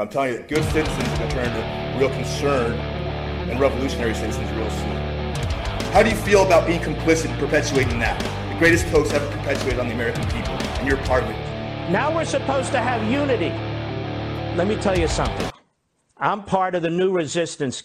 I'm telling you good citizens are going to turn into real concern and revolutionary citizens real soon. How do you feel about being complicit in perpetuating that? The greatest hoax ever perpetuated on the American people, and you're part of it. Now we're supposed to have unity. Let me tell you something. I'm part of the new resistance.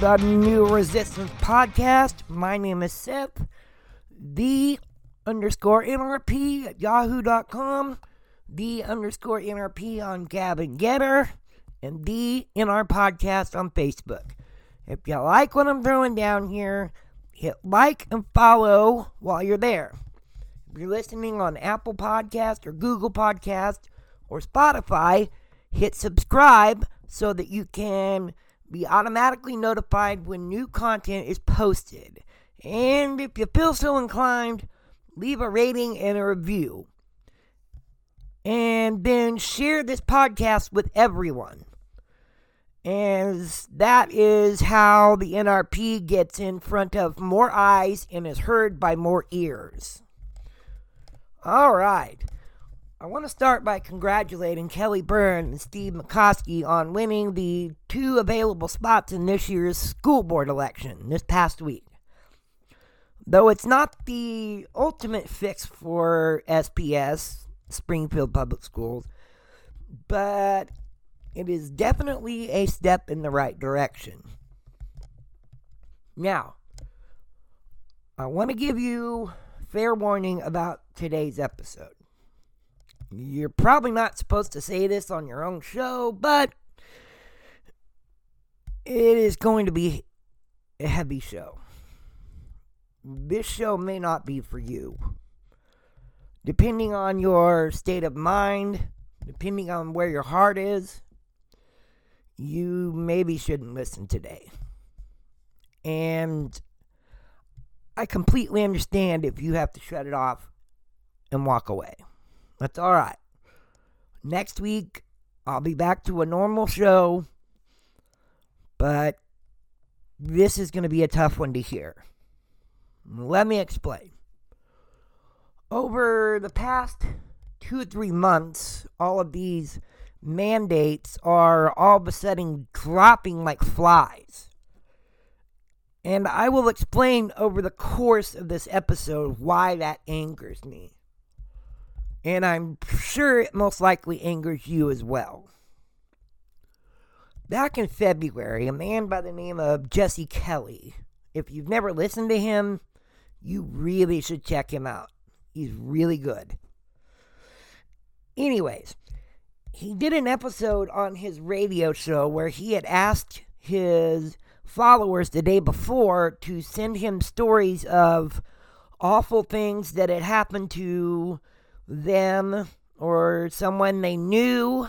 The New Resistance Podcast. My name is Seth, the underscore NRP at yahoo.com, the underscore NRP on Gab and Gettr, and the NR Podcast on Facebook. If you like what I'm throwing down here, hit like and follow while you're there. If you're listening on Apple Podcast or Google Podcast or Spotify, hit subscribe so that you can be automatically notified when new content is posted. And if you feel so inclined, leave a rating and a review. And then share this podcast with everyone. As that is how the NRP gets in front of more eyes and is heard by more ears. All right. I want to start by congratulating Kelly Byrne and Steve Makoski on winning the two available spots in this year's school board election this past week. Though it's not the ultimate fix for SPS, Springfield Public Schools, but it is definitely a step in the right direction. Now, I want to give you fair warning about today's episode. You're probably not supposed to say this on your own show, but it is going to be a heavy show. This show may not be for you. Depending on your state of mind, depending on where your heart is, you maybe shouldn't listen today. And I completely understand if you have to shut it off and walk away. That's all right. Next week, I'll be back to a normal show, but this is going to be a tough one to hear. Let me explain. Over the past two or three months, all of these mandates are all of a sudden dropping like flies. And I will explain over the course of this episode why that angers me. And I'm sure it most likely angers you as well. Back in February, a man by the name of Jesse Kelly, if you've never listened to him, you really should check him out. He's really good. Anyways, he did an episode on his radio show where he had asked his followers the day before to send him stories of awful things that had happened to them or someone they knew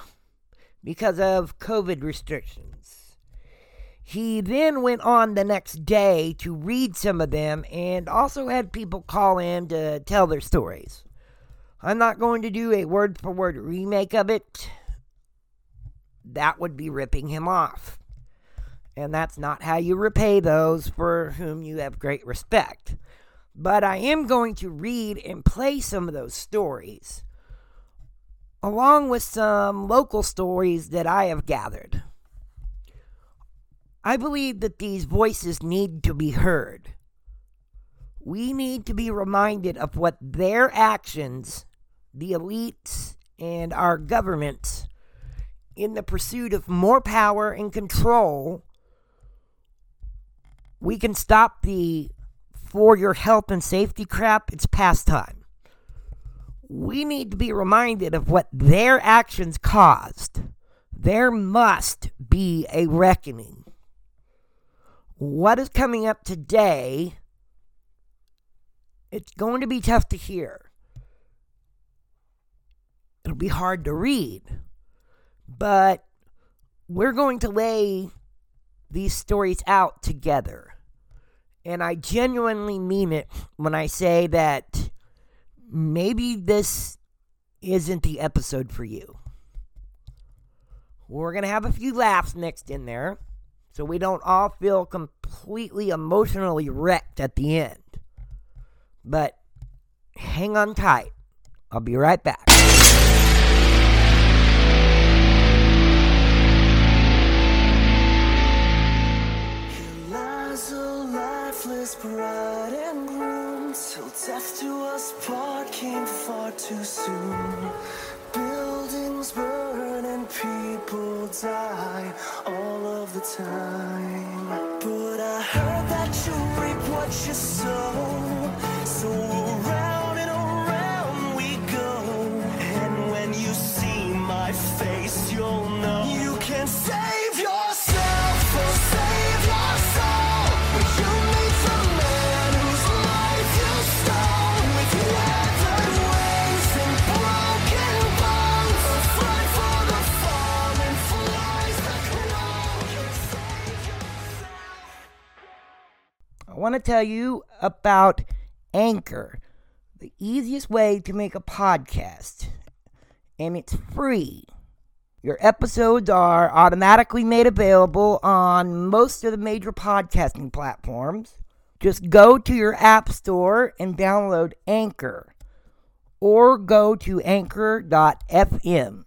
because of COVID restrictions. He then went on the next day to read some of them and also had people call in to tell their stories. I'm not going to do a word for word remake of it. That would be ripping him off. And that's not how you repay those for whom you have great respect. But I am going to read and play some of those stories, along with some local stories that I have gathered. I believe that these voices need to be heard. We need to be reminded of what their actions, the elites, and our governments, in the pursuit of more power and control, we can stop the for your health and safety crap. It's past time. We need to be reminded of what their actions caused. There must be a reckoning. What is coming up today? It's going to be tough to hear. it'll be hard to read. But we're going to lay these stories out together. And I genuinely mean it when I say that maybe this isn't the episode for you. We're going to have a few laughs mixed in there so we don't all feel completely emotionally wrecked at the end. But hang on tight. I'll be right back. Came far too soon. Buildings burn and people die all of the time. But I heard that you reap what you sow. So want to tell you about Anchor, the easiest way to make a podcast. And it's free. Your episodes are automatically made available on most of the major podcasting platforms. Just go to your app store and download Anchor or go to anchor.fm.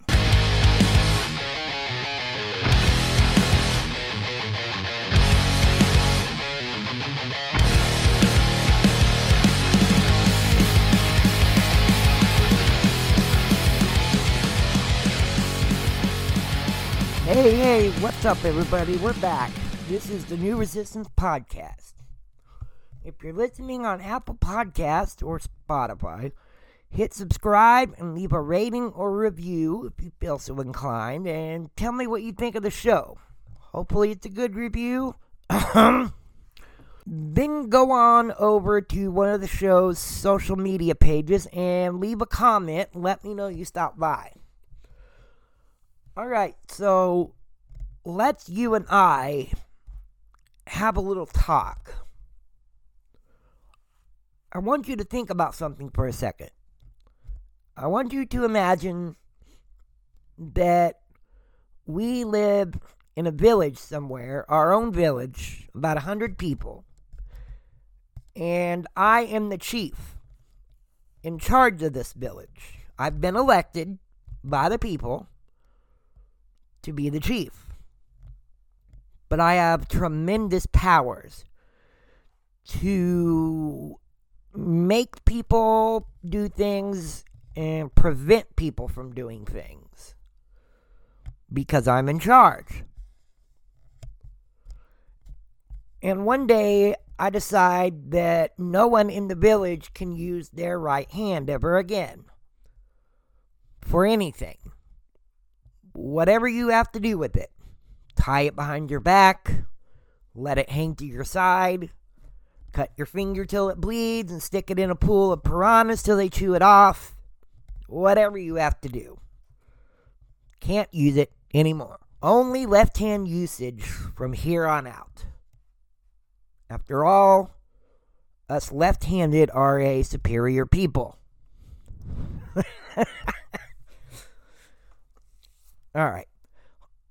Hey, hey, what's up, everybody? We're back. This is the New Resistance Podcast. If you're listening on Apple Podcast or Spotify, hit subscribe and leave a rating or review if you feel so inclined, and tell me what you think of the show. Hopefully, it's a good review. then go on over to one of the show's social media pages and leave a comment. Let me know you stopped by. All right, so let's you and I have a little talk. I want you to think about something for a second. I want you to imagine that we live in a village somewhere, our own village, about a 100 people, and I am the chief in charge of this village. I've been elected by the people to be the chief. But I have tremendous powers to make people do things and prevent people from doing things because I'm in charge. And one day I decide that no one in the village can use their right hand ever again for anything whatever you have to do with it. Tie it behind your back, let it hang to your side, cut your finger till it bleeds, and stick it in a pool of piranhas till they chew it off. Whatever you have to do. Can't use it anymore. Only left hand usage from here on out. After all, us left handed are a superior people. All right.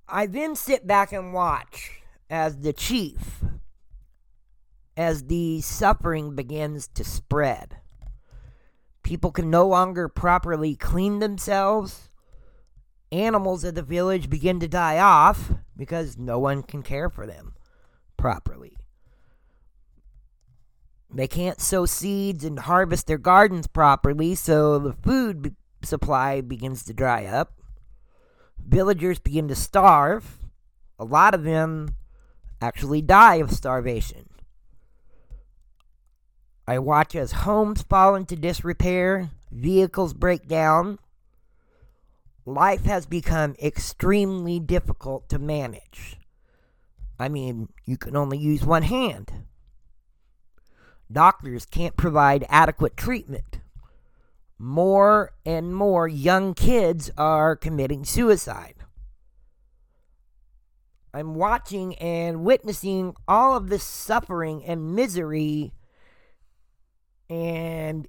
I then sit back and watch as the chief, as the suffering begins to spread. People can no longer properly clean themselves. Animals of the village begin to die off because no one can care for them properly. They can't sow seeds and harvest their gardens properly, so the food supply begins to dry up villagers begin to starve. A lot of them actually die of starvation. I watch as homes fall into disrepair, vehicles break down. Life has become extremely difficult to manage. I mean, you can only use one hand. Doctors can't provide adequate treatment. More and more young kids are committing suicide. I'm watching and witnessing all of this suffering and misery, and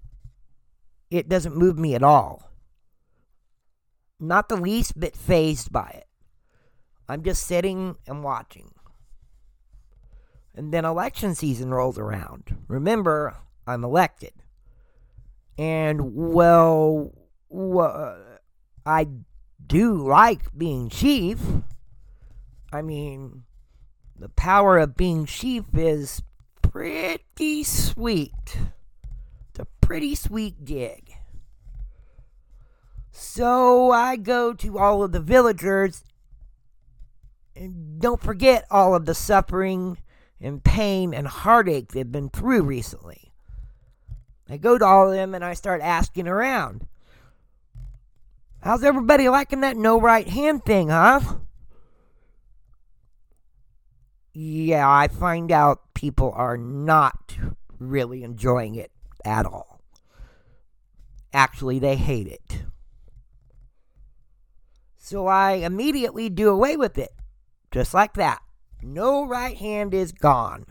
it doesn't move me at all. Not the least bit phased by it. I'm just sitting and watching. And then election season rolls around. Remember, I'm elected. And, well, well I do like being chief. I mean, the power of being chief is pretty sweet. It's a pretty sweet gig. So I go to all of the villagers and don't forget all of the suffering and pain and heartache they've been through recently. I go to all of them and I start asking around. How's everybody liking that no right hand thing, huh? Yeah, I find out people are not really enjoying it at all. Actually, they hate it. So I immediately do away with it. Just like that. No right hand is gone.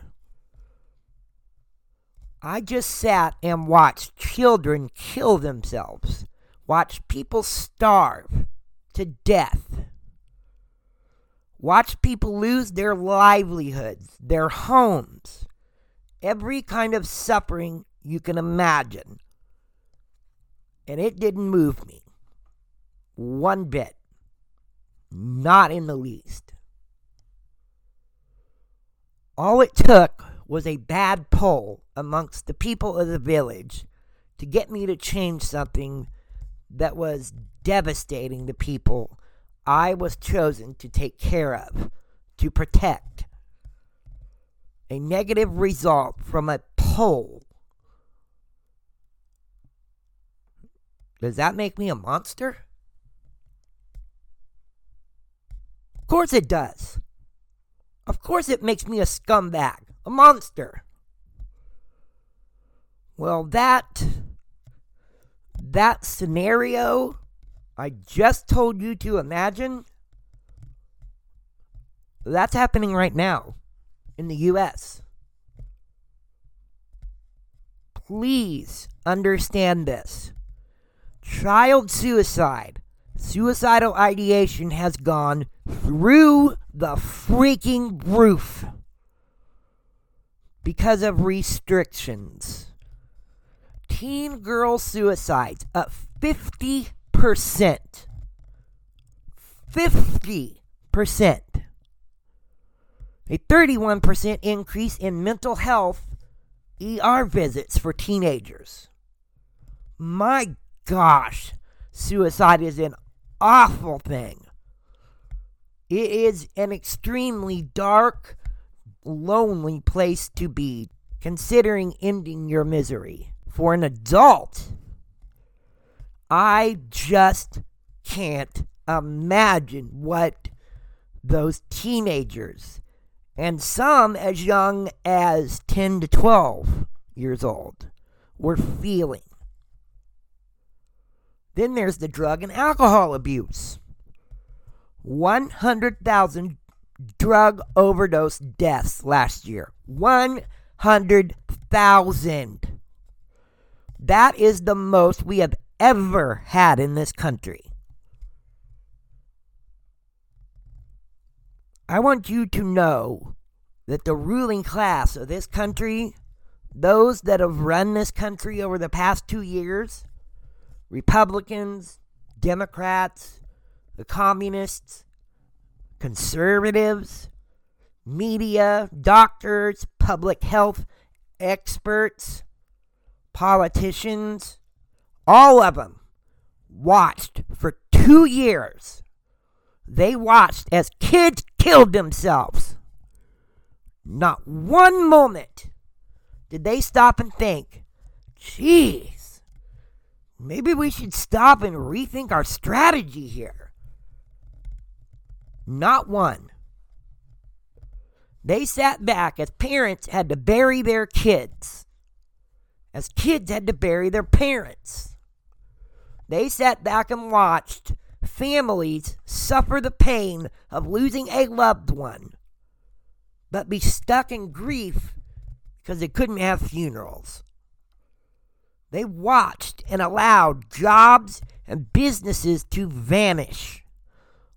I just sat and watched children kill themselves, watched people starve to death, watched people lose their livelihoods, their homes, every kind of suffering you can imagine. And it didn't move me one bit, not in the least. All it took was a bad poll amongst the people of the village to get me to change something that was devastating the people I was chosen to take care of, to protect. A negative result from a poll. Does that make me a monster? Of course it does. Of course, it makes me a scumbag, a monster. Well, that that scenario I just told you to imagine that's happening right now in the US. Please understand this. Child suicide, suicidal ideation has gone through the freaking roof because of restrictions. Teen girl suicides up 50%. 50%. A 31% increase in mental health ER visits for teenagers. My gosh, suicide is an awful thing. It is an extremely dark, lonely place to be, considering ending your misery. For an adult, I just can't imagine what those teenagers, and some as young as 10 to 12 years old, were feeling. Then there's the drug and alcohol abuse. 100,000 drug overdose deaths last year. 100,000. That is the most we have ever had in this country. I want you to know that the ruling class of this country, those that have run this country over the past two years, Republicans, Democrats, the communists, conservatives, media, doctors, public health experts, politicians, all of them watched for two years. They watched as kids killed themselves. Not one moment did they stop and think, geez, maybe we should stop and rethink our strategy here. Not one. They sat back as parents had to bury their kids, as kids had to bury their parents. They sat back and watched families suffer the pain of losing a loved one, but be stuck in grief because they couldn't have funerals. They watched and allowed jobs and businesses to vanish.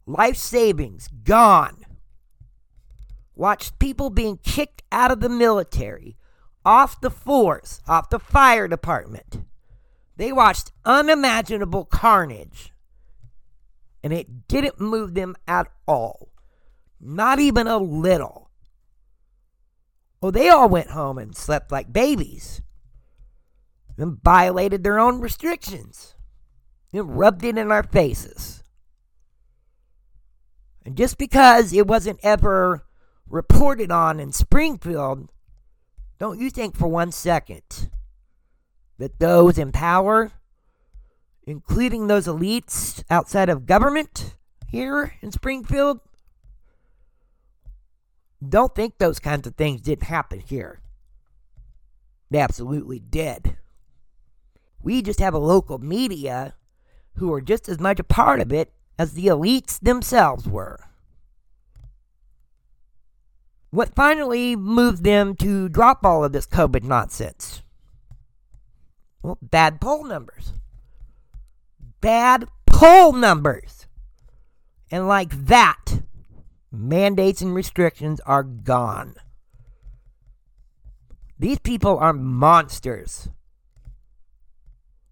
Life savings gone. Watched people being kicked out of the military, off the force, off the fire department. They watched unimaginable carnage. And it didn't move them at all. Not even a little. Well, they all went home and slept like babies. And violated their own restrictions. And rubbed it in our faces. And just because it wasn't ever reported on in Springfield, don't you think for one second that those in power, including those elites outside of government here in Springfield, don't think those kinds of things didn't happen here. They absolutely did. We just have a local media who are just as much a part of it as the elites themselves were. What finally moved them to drop all of this COVID nonsense? Well, bad poll numbers. Bad poll numbers. And like that, mandates and restrictions are gone. These people are monsters.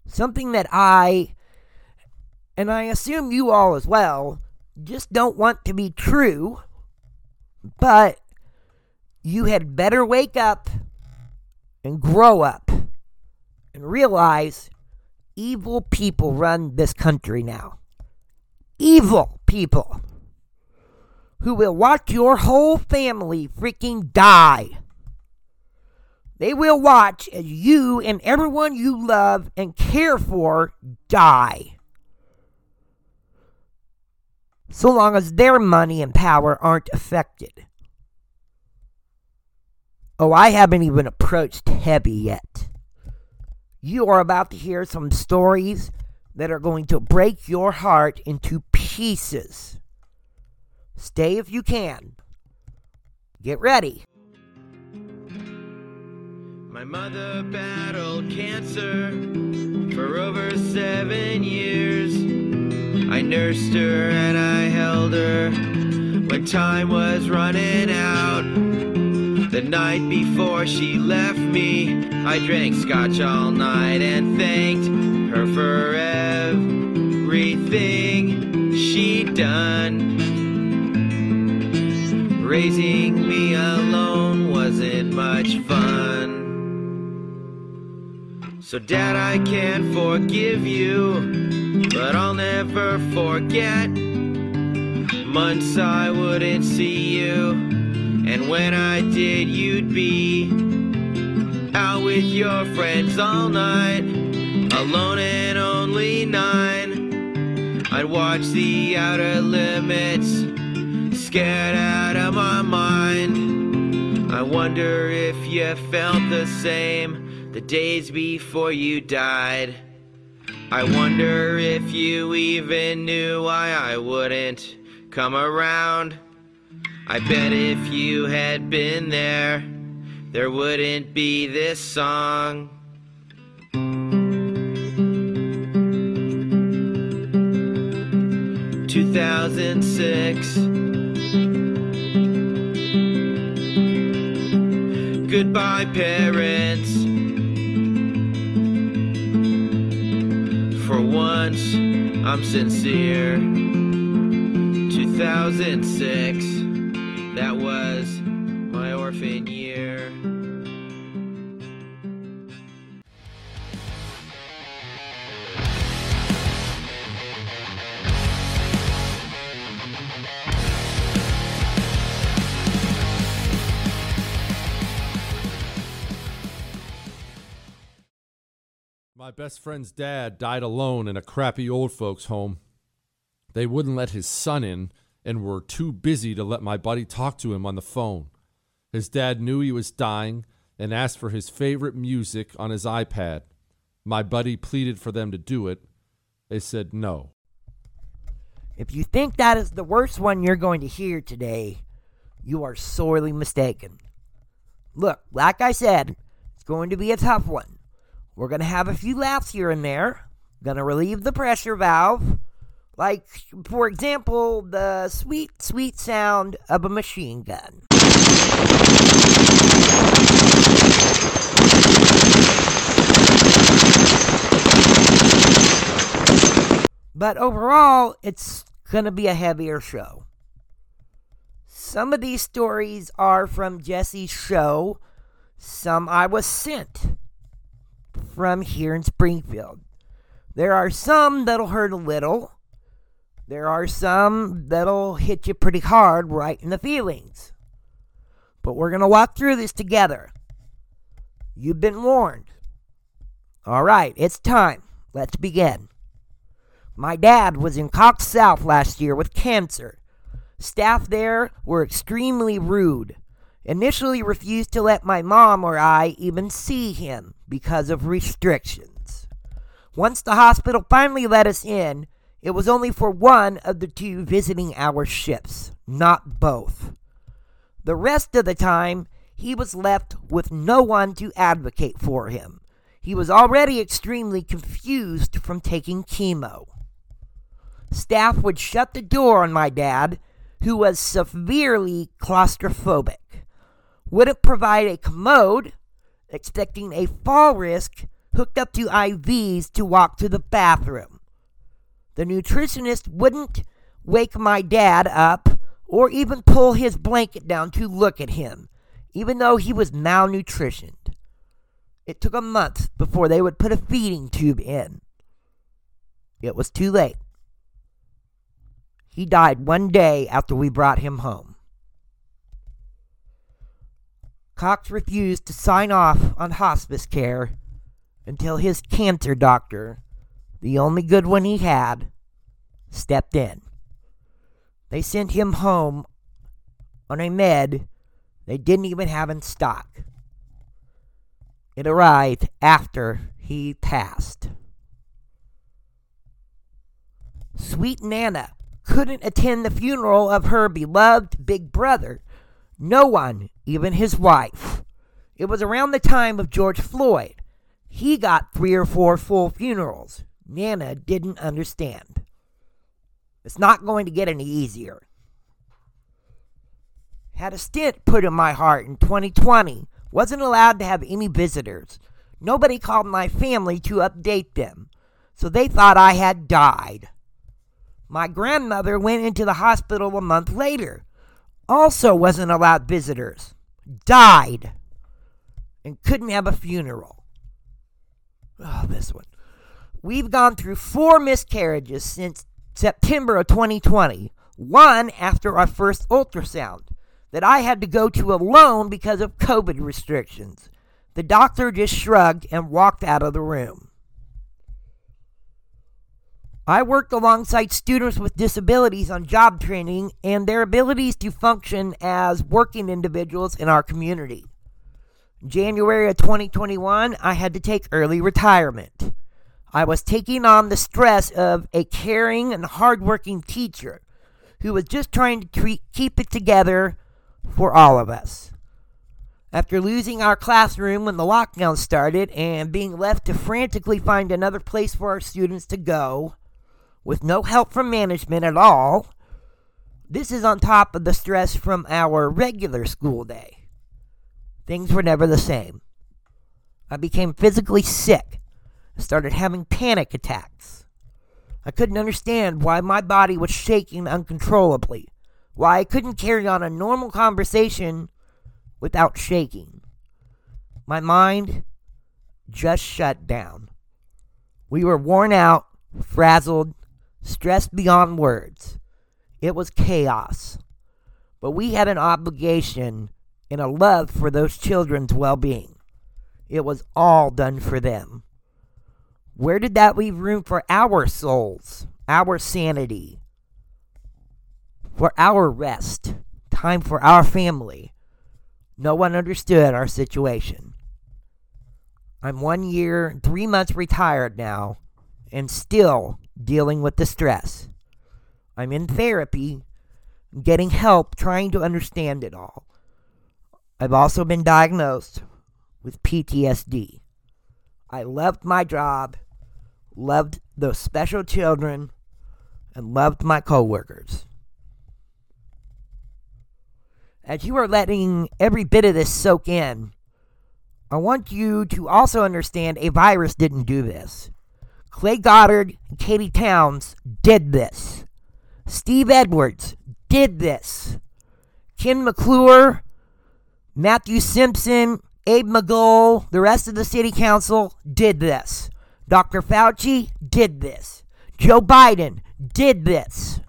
Something that I, and I assume you all as well, just don't want to be true, but you had better wake up and grow up and realize evil people run this country now. Evil people who will watch your whole family freaking die. They will watch as you and everyone you love and care for die. So long as their money and power aren't affected. Oh, I haven't even approached heavy yet. You are about to hear some stories that are going to break your heart into pieces. Stay if you can. Get ready. My mother battled cancer for over seven years. I nursed her and I held her when time was running out. The night before she left me, I drank scotch all night and thanked her for everything she'd done. Raising me alone wasn't much fun. So, Dad, I can't forgive you, but I'll never forget months I wouldn't see you and when I did, you'd be out with your friends all night, alone and only nine. I'd watch the outer limits, scared out of my mind. I wonder if you felt the same the days before you died. I wonder if you even knew why I wouldn't come around. I bet if you had been there, there wouldn't be this song. Two thousand six. Goodbye, parents. Once, I'm sincere. 2006. That was My best friend's dad died alone in a crappy old folks' home. They wouldn't let his son in and were too busy to let my buddy talk to him on the phone. His dad knew he was dying and asked for his favorite music on his iPad. My buddy pleaded for them to do it, They said no. If you think that is the worst one you're going to hear today, you are sorely mistaken. Look, like I said, it's going to be a tough one. We're going to have a few laughs here and there. Going to relieve the pressure valve. Like, for example, the sweet, sweet sound of a machine gun. But overall, it's going to be a heavier show. Some of these stories are from Jesse's show, some I was sent from here in Springfield. There are some that'll hurt a little. There are some that'll hit you pretty hard right in the feelings. But we're going to walk through this together. You've been warned. All right, it's time. Let's begin. My dad was in Cox South last year with cancer. Staff there were extremely rude. Initially refused to let my mom or I even see him because of restrictions. Once the hospital finally let us in, it was only for one of the two visiting hour shifts, not both. The rest of the time, he was left with no one to advocate for him. He was already extremely confused from taking chemo. Staff would shut the door on my dad, who was severely claustrophobic. Wouldn't provide a commode, expecting a fall risk hooked up to IVs to walk to the bathroom. The nutritionist wouldn't wake my dad up or even pull his blanket down to look at him, even though he was malnutritioned. It took a month before they would put a feeding tube in. It was too late. He died one day after we brought him home. Cox refused to sign off on hospice care until his cancer doctor, the only good one he had, stepped in. They sent him home on a med they didn't even have in stock. It arrived after he passed. Sweet Nana couldn't attend the funeral of her beloved big brother. No one, even his wife. It was around the time of George Floyd. He got three or four full funerals. Nana didn't understand. It's not going to get any easier. Had a stent put in my heart in 2020. Wasn't allowed to have any visitors. Nobody called my family to update them. So they thought I had died. My grandmother went into the hospital a month later. Also wasn't allowed visitors. Died. And couldn't have a funeral. Oh, this one. We've gone through four miscarriages since September of 2020. One after our first ultrasound that I had to go to alone because of COVID restrictions. The doctor just shrugged and walked out of the room. I worked alongside students with disabilities on job training and their abilities to function as working individuals in our community. In January of 2021, I had to take early retirement. I was taking on the stress of a caring and hardworking teacher who was just trying to treat, keep it together for all of us. After losing our classroom when the lockdown started and being left to frantically find another place for our students to go, with no help from management at all. This is on top of the stress from our regular school day. Things were never the same. I became physically sick. I started having panic attacks. I couldn't understand why my body was shaking uncontrollably, why I couldn't carry on a normal conversation without shaking. My mind just shut down. We were worn out, frazzled, stressed beyond words. It was chaos. But we had an obligation and a love for those children's well being. It was all done for them. Where did that leave room for our souls, our sanity, for our rest, time for our family? No one understood our situation. I'm one year, three months retired now, and still dealing with the stress. I'm in therapy, getting help trying to understand it all. I've also been diagnosed with PTSD. I loved my job, loved those special children, and loved my coworkers. As you are letting every bit of this soak in, I want you to also understand a virus didn't do this. Clay Goddard and Katie Towns did this. Steve Edwards did this. Ken McClure, Matthew Simpson, Abe McGull, the rest of the city council did this. Dr. Fauci did this. Joe Biden did this.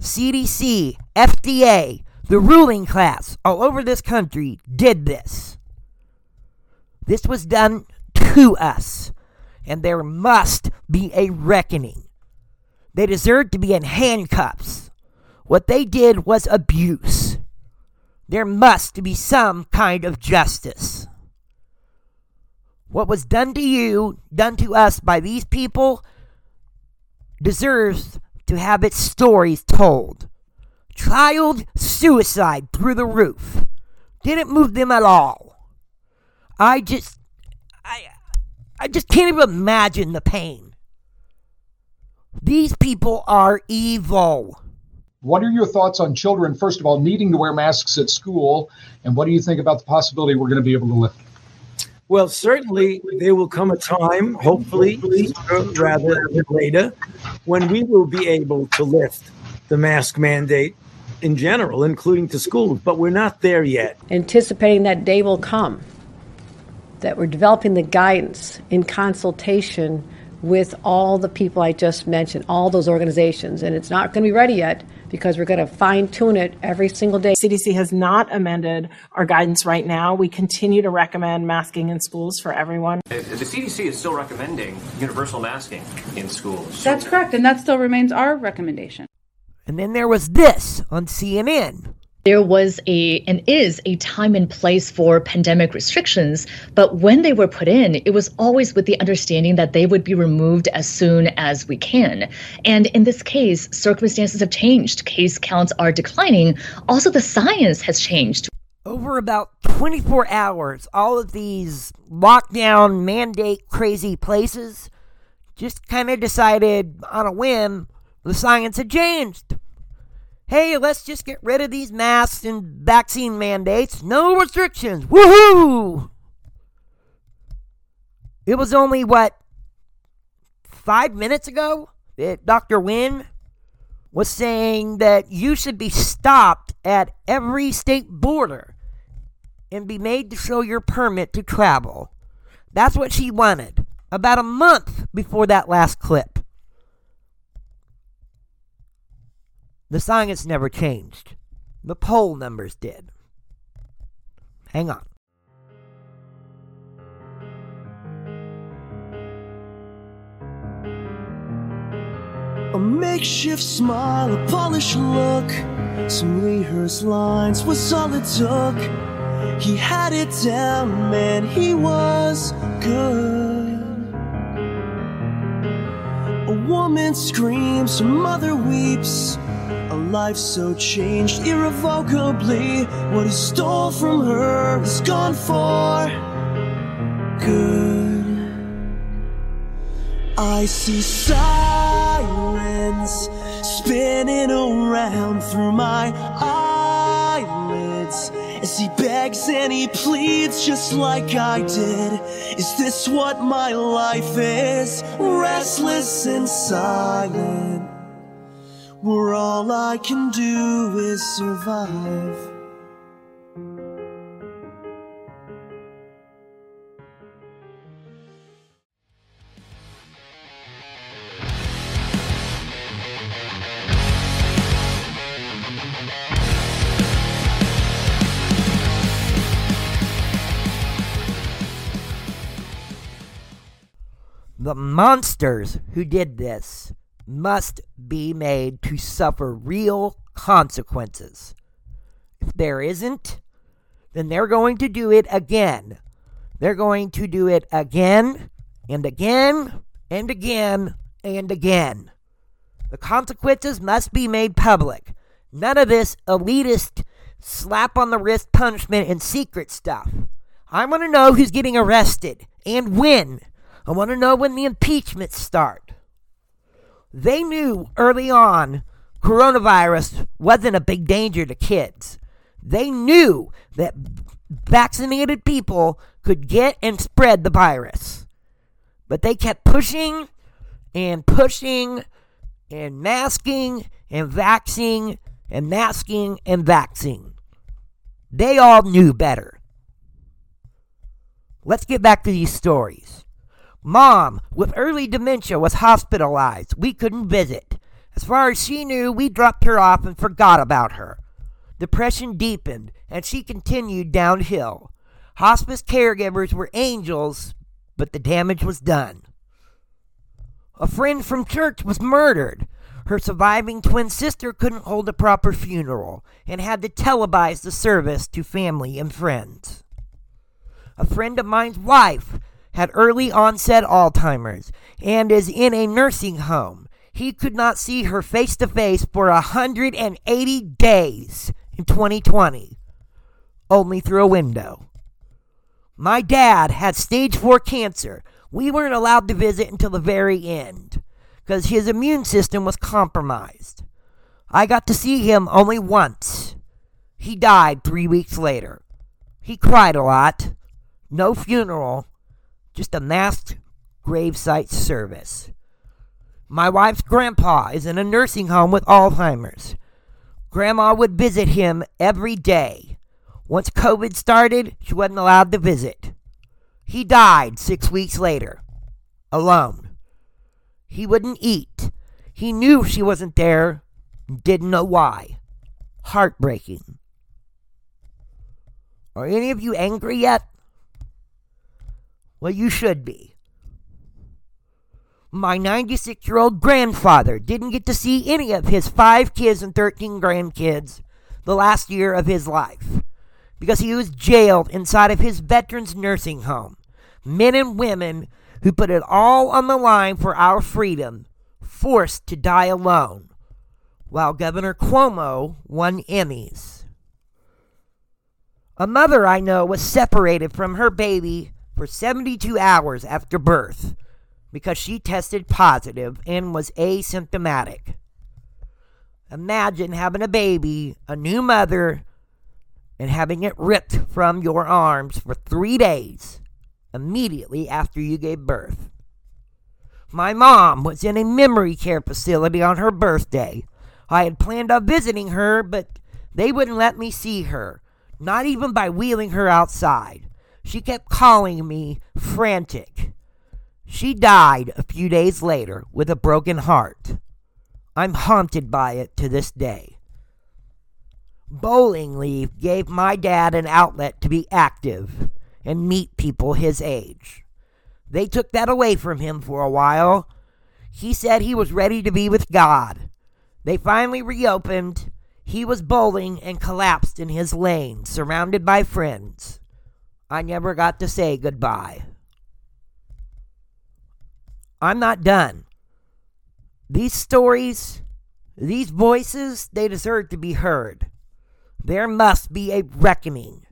CDC, FDA, the ruling class all over this country did this. This was done to us, and there must be a reckoning. They deserve to be in handcuffs. What they did was abuse. There must be some kind of justice. What was done to you, done to us by these people, deserves to have its stories told. Child suicide through the roof. Didn't move them at all. I just I just can't even imagine the pain. These people are evil. What are your thoughts on children, first of all, needing to wear masks at school? And what do you think about the possibility we're going to be able to lift? Well, certainly there will come a time, hopefully rather than later, when we will be able to lift the mask mandate in general, including to schools, but we're not there yet. Anticipating that day will come, that we're developing the guidance in consultation with all the people I just mentioned, all those organizations, and it's not going to be ready yet because we're going to fine tune it every single day. CDC has not amended our guidance right now. We continue to recommend masking in schools for everyone. The CDC is still recommending universal masking in schools. That's correct, and that still remains our recommendation. And then there was this on CNN. There was a and is a time and place for pandemic restrictions, but when they were put in, it was always with the understanding that they would be removed as soon as we can. And in this case, circumstances have changed. Case counts are declining. Also, the science has changed. Over about 24 hours, all of these lockdown mandate crazy places just kind of decided on a whim the science had changed hey, let's just get rid of these masks and vaccine mandates. No restrictions. Woohoo! It was only, what, five minutes ago that Dr. Wen was saying that you should be stopped at every state border and be made to show your permit to travel. That's what she wanted about a month before that last clip. The science never changed. The poll numbers did. Hang on. A makeshift smile, a polished look, some rehearsed lines was all it took. He had it down, man, he was good. A woman screams, her mother weeps. A life so changed irrevocably. What he stole from her is gone for good. I see sirens spinning around through my eyelids as he begs and he pleads just like I did. Is this what my life is? Restless and silent where all I can do is survive. The monsters who did this must be made to suffer real consequences. If there isn't, then they're going to do it again. They're going to do it again and again and again and again. The consequences must be made public. None of this elitist slap on the wrist punishment and secret stuff. I want to know who's getting arrested and when. I want to know when the impeachments start. They knew early on coronavirus wasn't a big danger to kids. They knew that vaccinated people could get and spread the virus. But they kept pushing and pushing and masking and vaccinating and masking and vaccinating. They all knew better. Let's get back to these stories. Mom, with early dementia, was hospitalized. We couldn't visit. As far as she knew, we dropped her off and forgot about her. Depression deepened, and she continued downhill. Hospice caregivers were angels, but the damage was done. A friend from church was murdered. Her surviving twin sister couldn't hold a proper funeral and had to televise the service to family and friends. A friend of mine's wife had early onset Alzheimer's and is in a nursing home. He could not see her face to face for 180 days in 2020, only through a window. My dad had stage 4 cancer. We weren't allowed to visit until the very end because his immune system was compromised. I got to see him only once. He died three weeks later. He cried a lot. No funeral, just a masked gravesite service. My wife's grandpa is in a nursing home with Alzheimer's. Grandma would visit him every day. Once COVID started, she wasn't allowed to visit. He died six weeks later, alone. He wouldn't eat. He knew she wasn't there, didn't know why. Heartbreaking. Are any of you angry yet? Well, you should be. My 96 year old grandfather didn't get to see any of his five kids and 13 grandkids the last year of his life because he was jailed inside of his veterans nursing home. Men and women who put it all on the line for our freedom, forced to die alone, while Governor Cuomo won Emmys. A mother I know was separated from her baby for 72 hours after birth because she tested positive and was asymptomatic. Imagine having a baby, a new mother, and having it ripped from your arms for three days immediately after you gave birth. My mom was in a memory care facility on her birthday. I had planned on visiting her, but they wouldn't let me see her, not even by wheeling her outside. She kept calling me frantic. She died a few days later with a broken heart. I'm haunted by it to this day. Bowling leave gave my dad an outlet to be active and meet people his age. They took that away from him for a while. He said he was ready to be with God. They finally reopened. He was bowling and collapsed in his lane, surrounded by friends. I never got to say goodbye. I'm not done. These stories, these voices, they deserve to be heard. There must be a reckoning.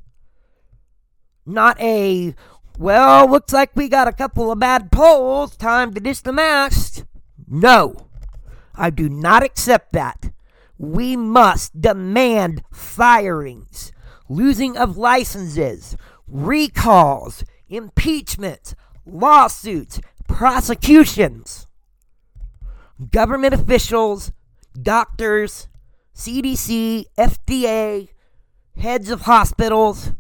Not a, well, looks like we got a couple of bad polls, time to dish the mast. No, I do not accept that. We must demand firings, losing of licenses, recalls, impeachments, lawsuits, prosecutions. Government officials, doctors, CDC, FDA, heads of hospitals,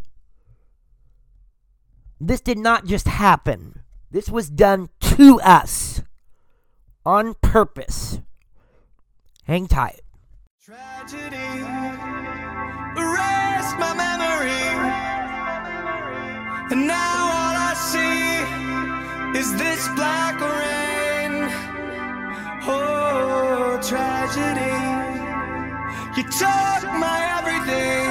this did not just happen. This was done to us on purpose. Hang tight. Tragedy erased my memory, and now all I see is this black rain. Oh, tragedy, you took my everything.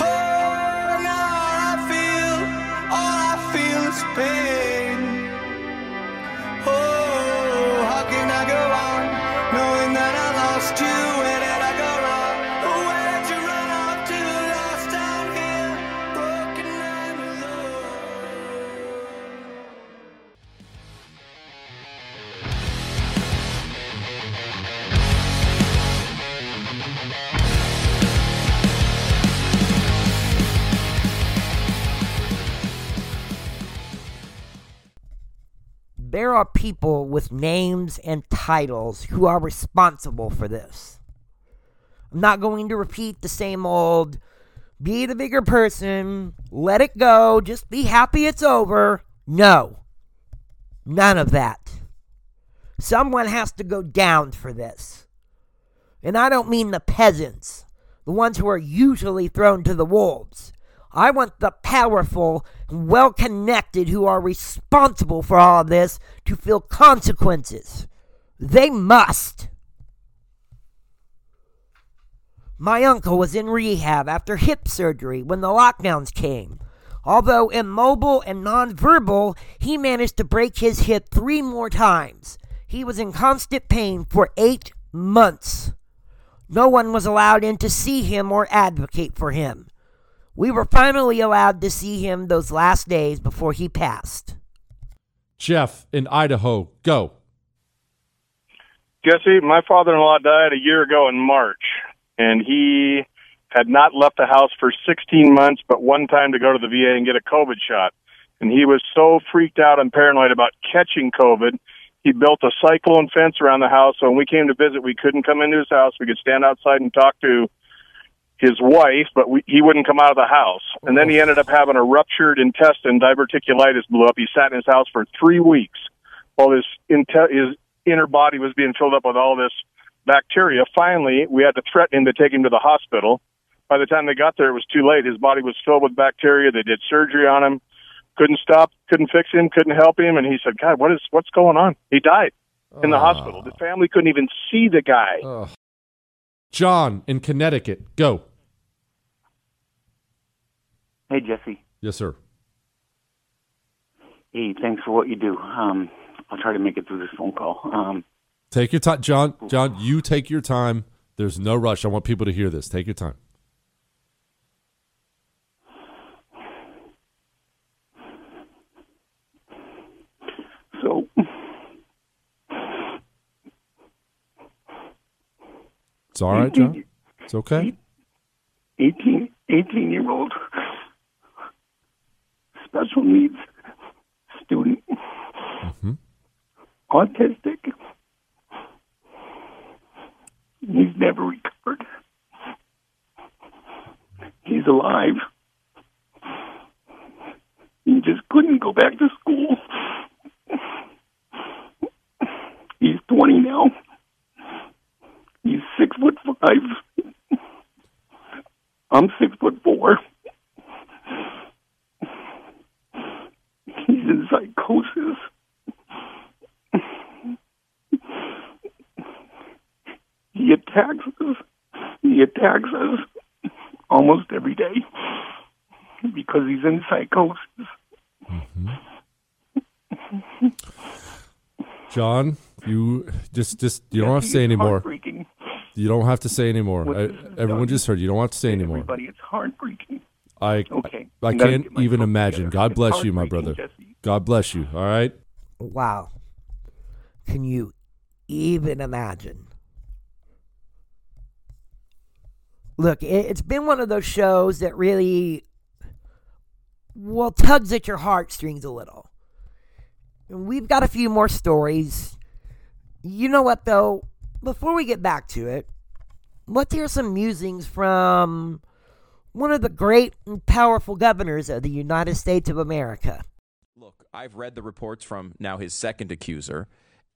Oh, now all I feel, all I feel is pain. There are people with names and titles who are responsible for this. I'm not going to repeat the same old be the bigger person, let it go, just be happy it's over. No. None of that. Someone has to go down for this. And I don't mean the peasants, the ones who are usually thrown to the wolves. I want the powerful well connected who are responsible for all of this to feel consequences. They must. My uncle was in rehab after hip surgery when the lockdowns came. Although immobile and nonverbal, he managed to break his hip three more times. He was in constant pain for eight months. No one was allowed in to see him or advocate for him. We were finally allowed to see him those last days before he passed. Jeff in Idaho, go. Jesse, my father-in-law died a year ago in March, and he had not left the house for 16 months, but one time to go to the VA and get a COVID shot. And he was so freaked out and paranoid about catching COVID, he built a cyclone fence around the house. So when we came to visit, we couldn't come into his house. We could stand outside and talk to his wife, but we, he wouldn't come out of the house. And then he oh. ended up having a ruptured intestine, diverticulitis blew up. He sat in his house for three weeks while his, inte- his inner body was being filled up with all this bacteria. Finally, we had to threaten him to take him to the hospital. By the time they got there, it was too late. His body was filled with bacteria. They did surgery on him. Couldn't stop, couldn't fix him, couldn't help him. And he said, God, what is, what's going on? He died in the oh. hospital. The family couldn't even see the guy. Ugh. John in Connecticut, go. Hey, Jesse. Yes, sir. Hey, thanks for what you do. Um, I'll try to make it through this phone call. Um, Take your time, John. John, you take your time. There's no rush. I want people to hear this. Take your time. so, It's all right, John. It's okay. 18, 18 year old special needs student, Mm-hmm. autistic. He's never recovered. He's alive. He just couldn't go back to school. He's 20 now. He's six foot five. I'm six foot four. He's in psychosis. He attacks us. He attacks us almost every day because he's in psychosis. Mm-hmm. John, you just just you don't have to say anymore. You don't have to say anymore. I, everyone just heard. You don't have to say anymore. Everybody, it's heartbreaking. I Okay, I, I I can't even imagine. together. God It's bless you, my heartbreaking, brother. God bless you. All right. Wow. Can you even imagine? Look, it, it's been one of those shows that really, well, tugs at your heartstrings a little. And we've got a few more stories. You know what, though? Before we get back to it, let's hear some musings from one of the great and powerful governors of the United States of America. Look, I've read the reports from now his second accuser,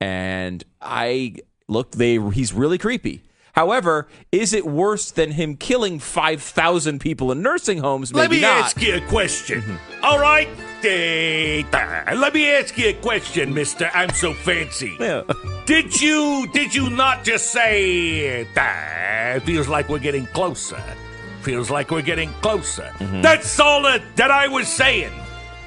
and I look, they he's really creepy. However, is it worse than him killing five thousand people in nursing homes? Let me not. Mm-hmm. ask you a question. All right, eh, let me ask you a question, Mister. I'm so fancy. Did you did you not just say that? It feels like we're getting closer. Feels like we're getting closer. Mm-hmm. That's all that, that I was saying.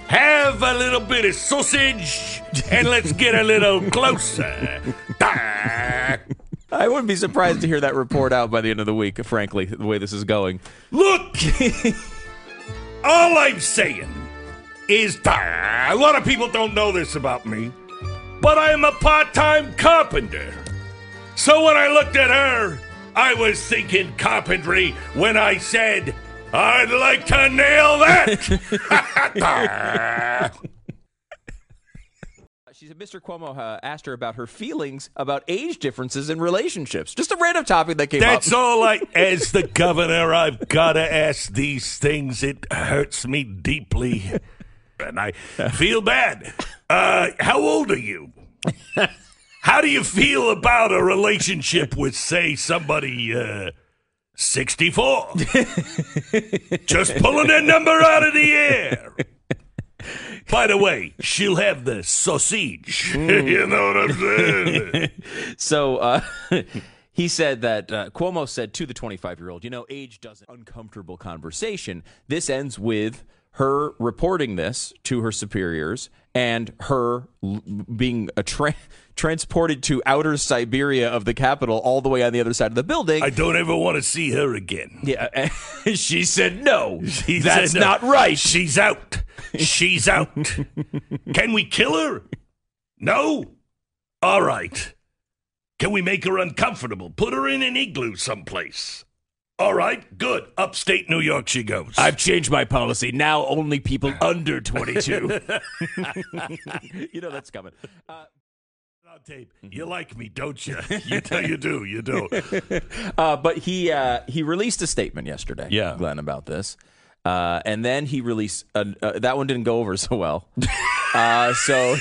Have a little bit of sausage and let's get a little closer. I wouldn't be surprised to hear that report out by the end of the week, frankly, the way this is going. Look, all I'm saying is a lot of people don't know this about me, but I am a part time carpenter. So when I looked at her, I was thinking carpentry when I said, I'd like to nail that. She said Mr. Cuomo uh, asked her about her feelings about age differences in relationships. Just a random topic that came That's up. That's all I, as the governor, I've got to ask these things. It hurts me deeply. And I feel bad. Uh, how old are you? How do you feel about a relationship with, say, somebody, uh, 64? Just pulling that number out of the air. By the way, she'll have the sausage. you know what I'm saying? so uh, he said that uh, Cuomo said to the 25 year old, you know, age doesn't uncomfortable conversation. This ends with her reporting this to her superiors and her being a tra- transported to outer Siberia of the Capitol, all the way on the other side of the building. I don't ever want to see her again. Yeah, she said no. She That's said no. not right. She's out. She's out. Can we kill her? No? All right. Can we make her uncomfortable? Put her in an igloo someplace. All right, good. Upstate New York she goes. I've changed my policy. Now only people under 22. you know that's coming. Uh, On tape. You like me, don't you? You, do- you do. You do. uh, but he uh, he released a statement yesterday, Yeah. Glenn, about this, uh, and then he released uh, that one didn't go over so well. uh, so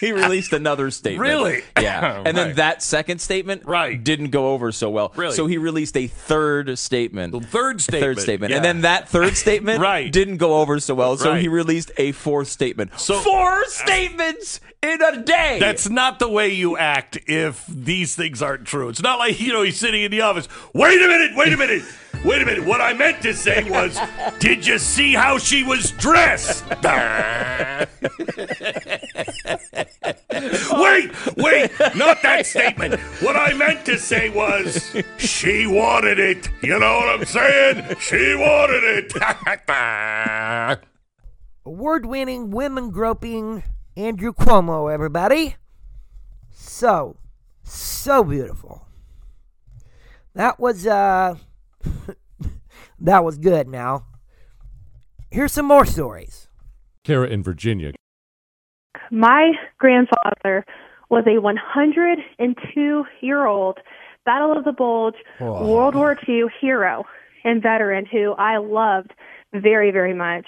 he released another statement. Really? Yeah. And then that second statement Right. didn't go over so well. Really? So he released a third statement. The third statement. Third statement. yeah. And then that third statement Right. didn't go over so well. So Right. he released a fourth statement. So- Four statements in a day. That's not the way you act if these things aren't true. It's not like, you know, he's sitting in the office. Wait a minute, wait a minute, wait a minute. What I meant to say was, did you see how she was dressed? wait, wait, not that statement. What I meant to say was, she wanted it. You know what I'm saying? She wanted it. Award winning women groping Andrew Cuomo, everybody. So, so beautiful. That was, uh, that was good now. Here's some more stories. Kara in Virginia. My grandfather was a 102 year old Battle of the Bulge Oh. World War II hero and veteran who I loved very, very much.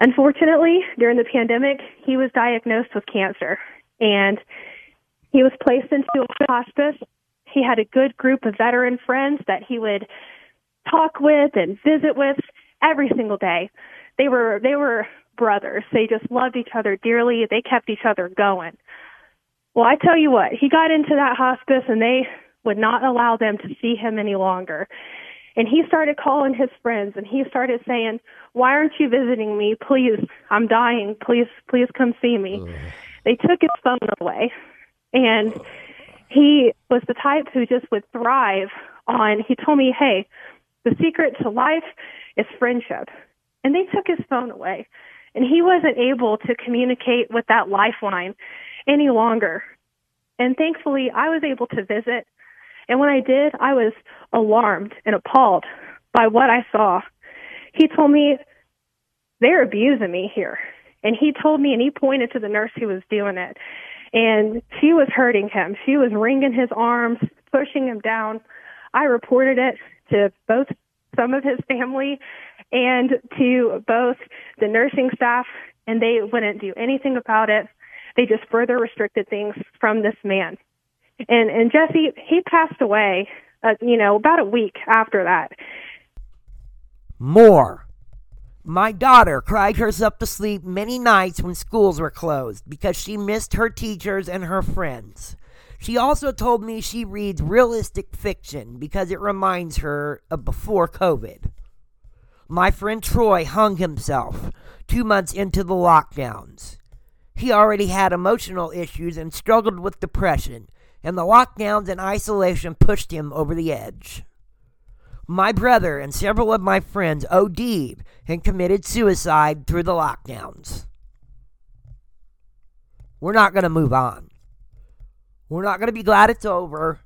Unfortunately, during the pandemic, he was diagnosed with cancer and he was placed into a hospice. He had a good group of veteran friends that he would talk with and visit with every single day. They were they were brothers. They just loved each other dearly. They kept each other going. Well, I tell you what, he got into that hospice and they would not allow them to see him any longer. And he started calling his friends and he started saying, "Why aren't you visiting me? Please, I'm dying. Please, please come see me." They took his phone away. And he was the type who just would thrive on he told me, "Hey, the secret to life is friendship." And they took his phone away. And he wasn't able to communicate with that lifeline any longer. And thankfully, I was able to visit. And when I did, I was alarmed and appalled by what I saw. He told me, they're abusing me here. And he told me, and he pointed to the nurse who was doing it. And she was hurting him. She was wringing his arms, pushing him down. I reported it to both some of his family and to both the nursing staff, and they wouldn't do anything about it. They just further restricted things from this man. And and Jesse, he passed away, uh, you know, about a week after that. More. My daughter cried herself to sleep many nights when schools were closed because she missed her teachers and her friends. She also told me she reads realistic fiction because it reminds her of before COVID. My friend Troy hung himself two months into the lockdowns. He already had emotional issues and struggled with depression, and the lockdowns and isolation pushed him over the edge. My brother and several of my friends OD'd and committed suicide through the lockdowns. We're not going to move on. We're not going to be glad it's over.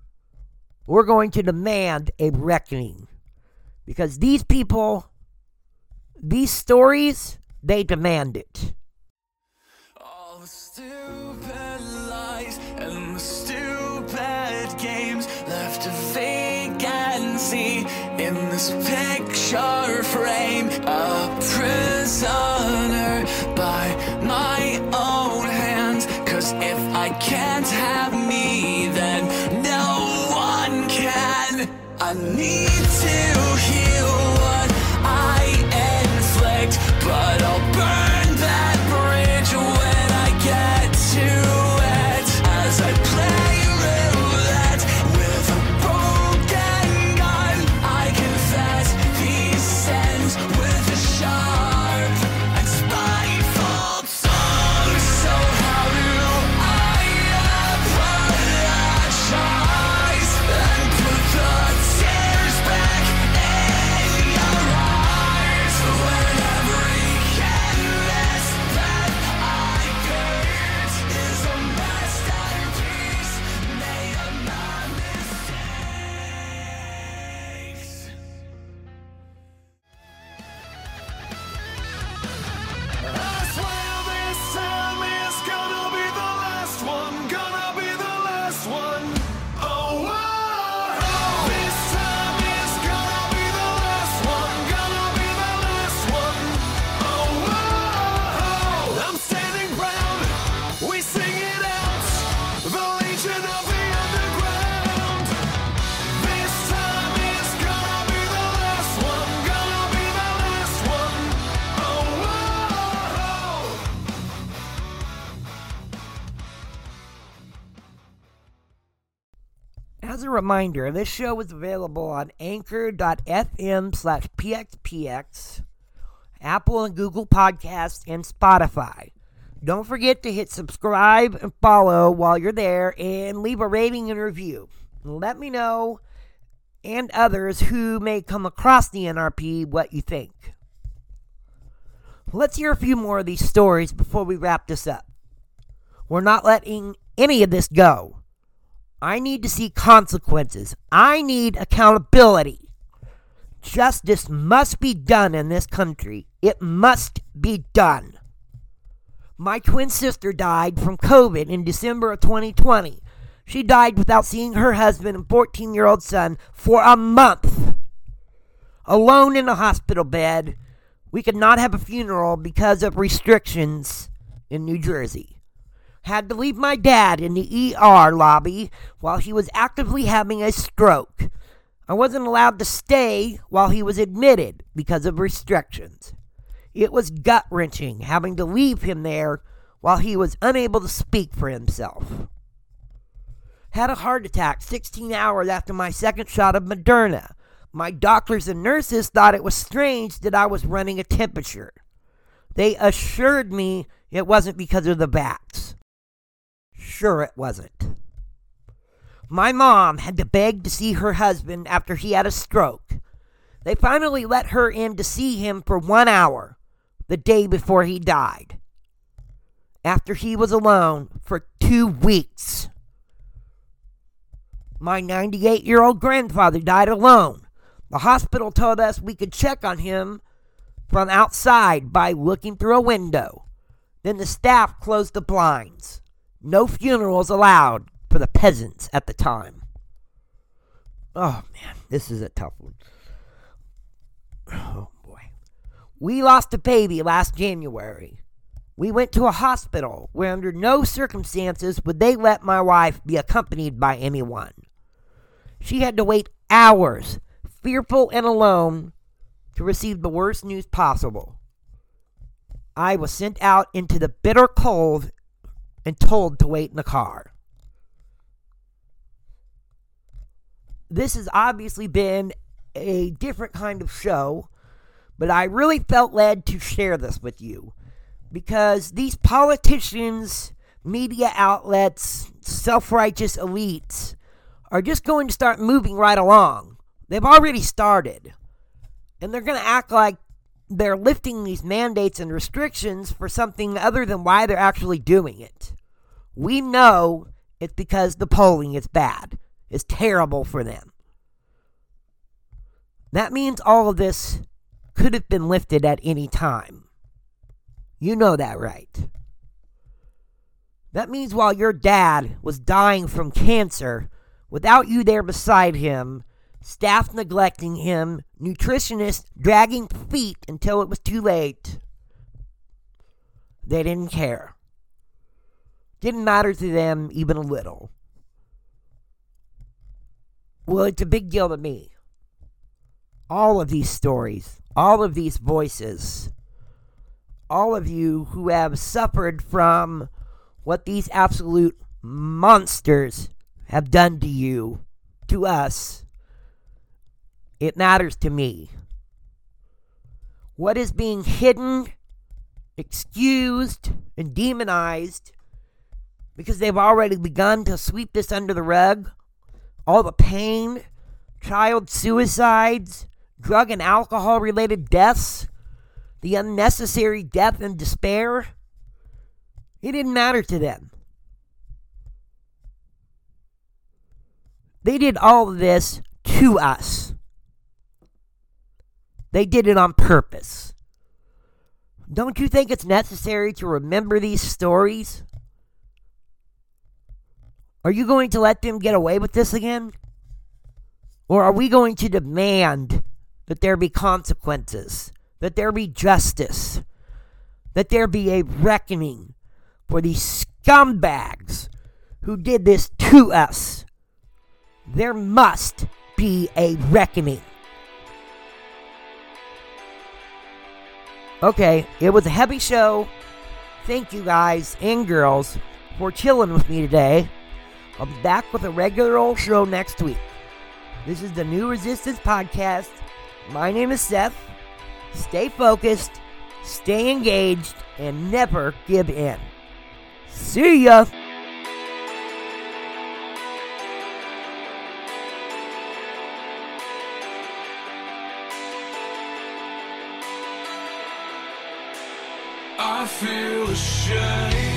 We're going to demand a reckoning. Because these people, these stories, they demand it. Vacancy in this picture frame. A prisoner by my own hands. Cause if I can't have me, then no one can. I need to reminder, this show is available on anchor.fm slash pxpx, Apple and Google Podcasts, and Spotify. Don't forget to hit subscribe and follow while you're there and leave a rating and review. Let me know and others who may come across the NRP what you think. Let's hear a few more of these stories before we wrap this up. We're not letting any of this go. I need to see consequences. I need accountability. Justice must be done in this country. It must be done. My twin sister died from COVID in December of 2020. She died without seeing her husband and 14 year old son for a month. Alone in a hospital bed. We could not have a funeral because of restrictions in New Jersey had to leave my dad in the ER lobby while he was actively having a stroke. I wasn't allowed to stay while he was admitted because of restrictions. It was gut wrenching having to leave him there while he was unable to speak for himself. Had a heart attack 16 hours after my second shot of Moderna. My doctors and nurses thought it was strange that I was running a temperature. They assured me it wasn't because of the vax. Sure, it wasn't. My mom had to beg to see her husband after he had a stroke. They finally let her in to see him for one hour the day before he died. After he was alone for two weeks. My 98 year old grandfather died alone. The hospital told us we could check on him from outside by looking through a window. Then the staff closed the blinds. No funerals allowed for the peasants at the time. Oh man, this is a tough one. Oh boy. We lost a baby last January. We went to a hospital where, under no circumstances, would they let my wife be accompanied by anyone. She had to wait hours, fearful and alone, to receive the worst news possible. I was sent out into the bitter cold and told to wait in the car. This has obviously been a different kind of show, but I really felt led to share this with you because these politicians, media outlets, self righteous elites are just going to start moving right along. They've already started. And they're going to act like they're lifting these mandates and restrictions for something other than why they're actually doing it. We know it's because the polling is bad, it's terrible for them. That means all of this could have been lifted at any time. You know that, right? That means while your dad was dying from cancer, without you there beside him, staff neglecting him, nutritionists dragging feet until it was too late, they didn't care. Didn't matter to them even a little. Well, it's a big deal to me. All of these stories, all of these voices, all of you who have suffered from what these absolute monsters have done to you, to us, it matters to me. What is being hidden, excused, and demonized because they've already begun to sweep this under the rug? All the pain, child suicides, drug and alcohol related deaths, the unnecessary death and despair. It didn't matter to them. They did all of this to us. They did it on purpose. Don't you think it's necessary to remember these stories? Are you going to let them get away with this again? Or are we going to demand that there be consequences, that there be justice, that there be a reckoning for these scumbags who did this to us? There must be a reckoning. Okay, it was a heavy show. Thank you guys and girls for chilling with me today. I'll be back with a regular old show next week. This is the New Resistance Podcast. My name is Seth. Stay focused, stay engaged, and never give in. See ya! I feel ashamed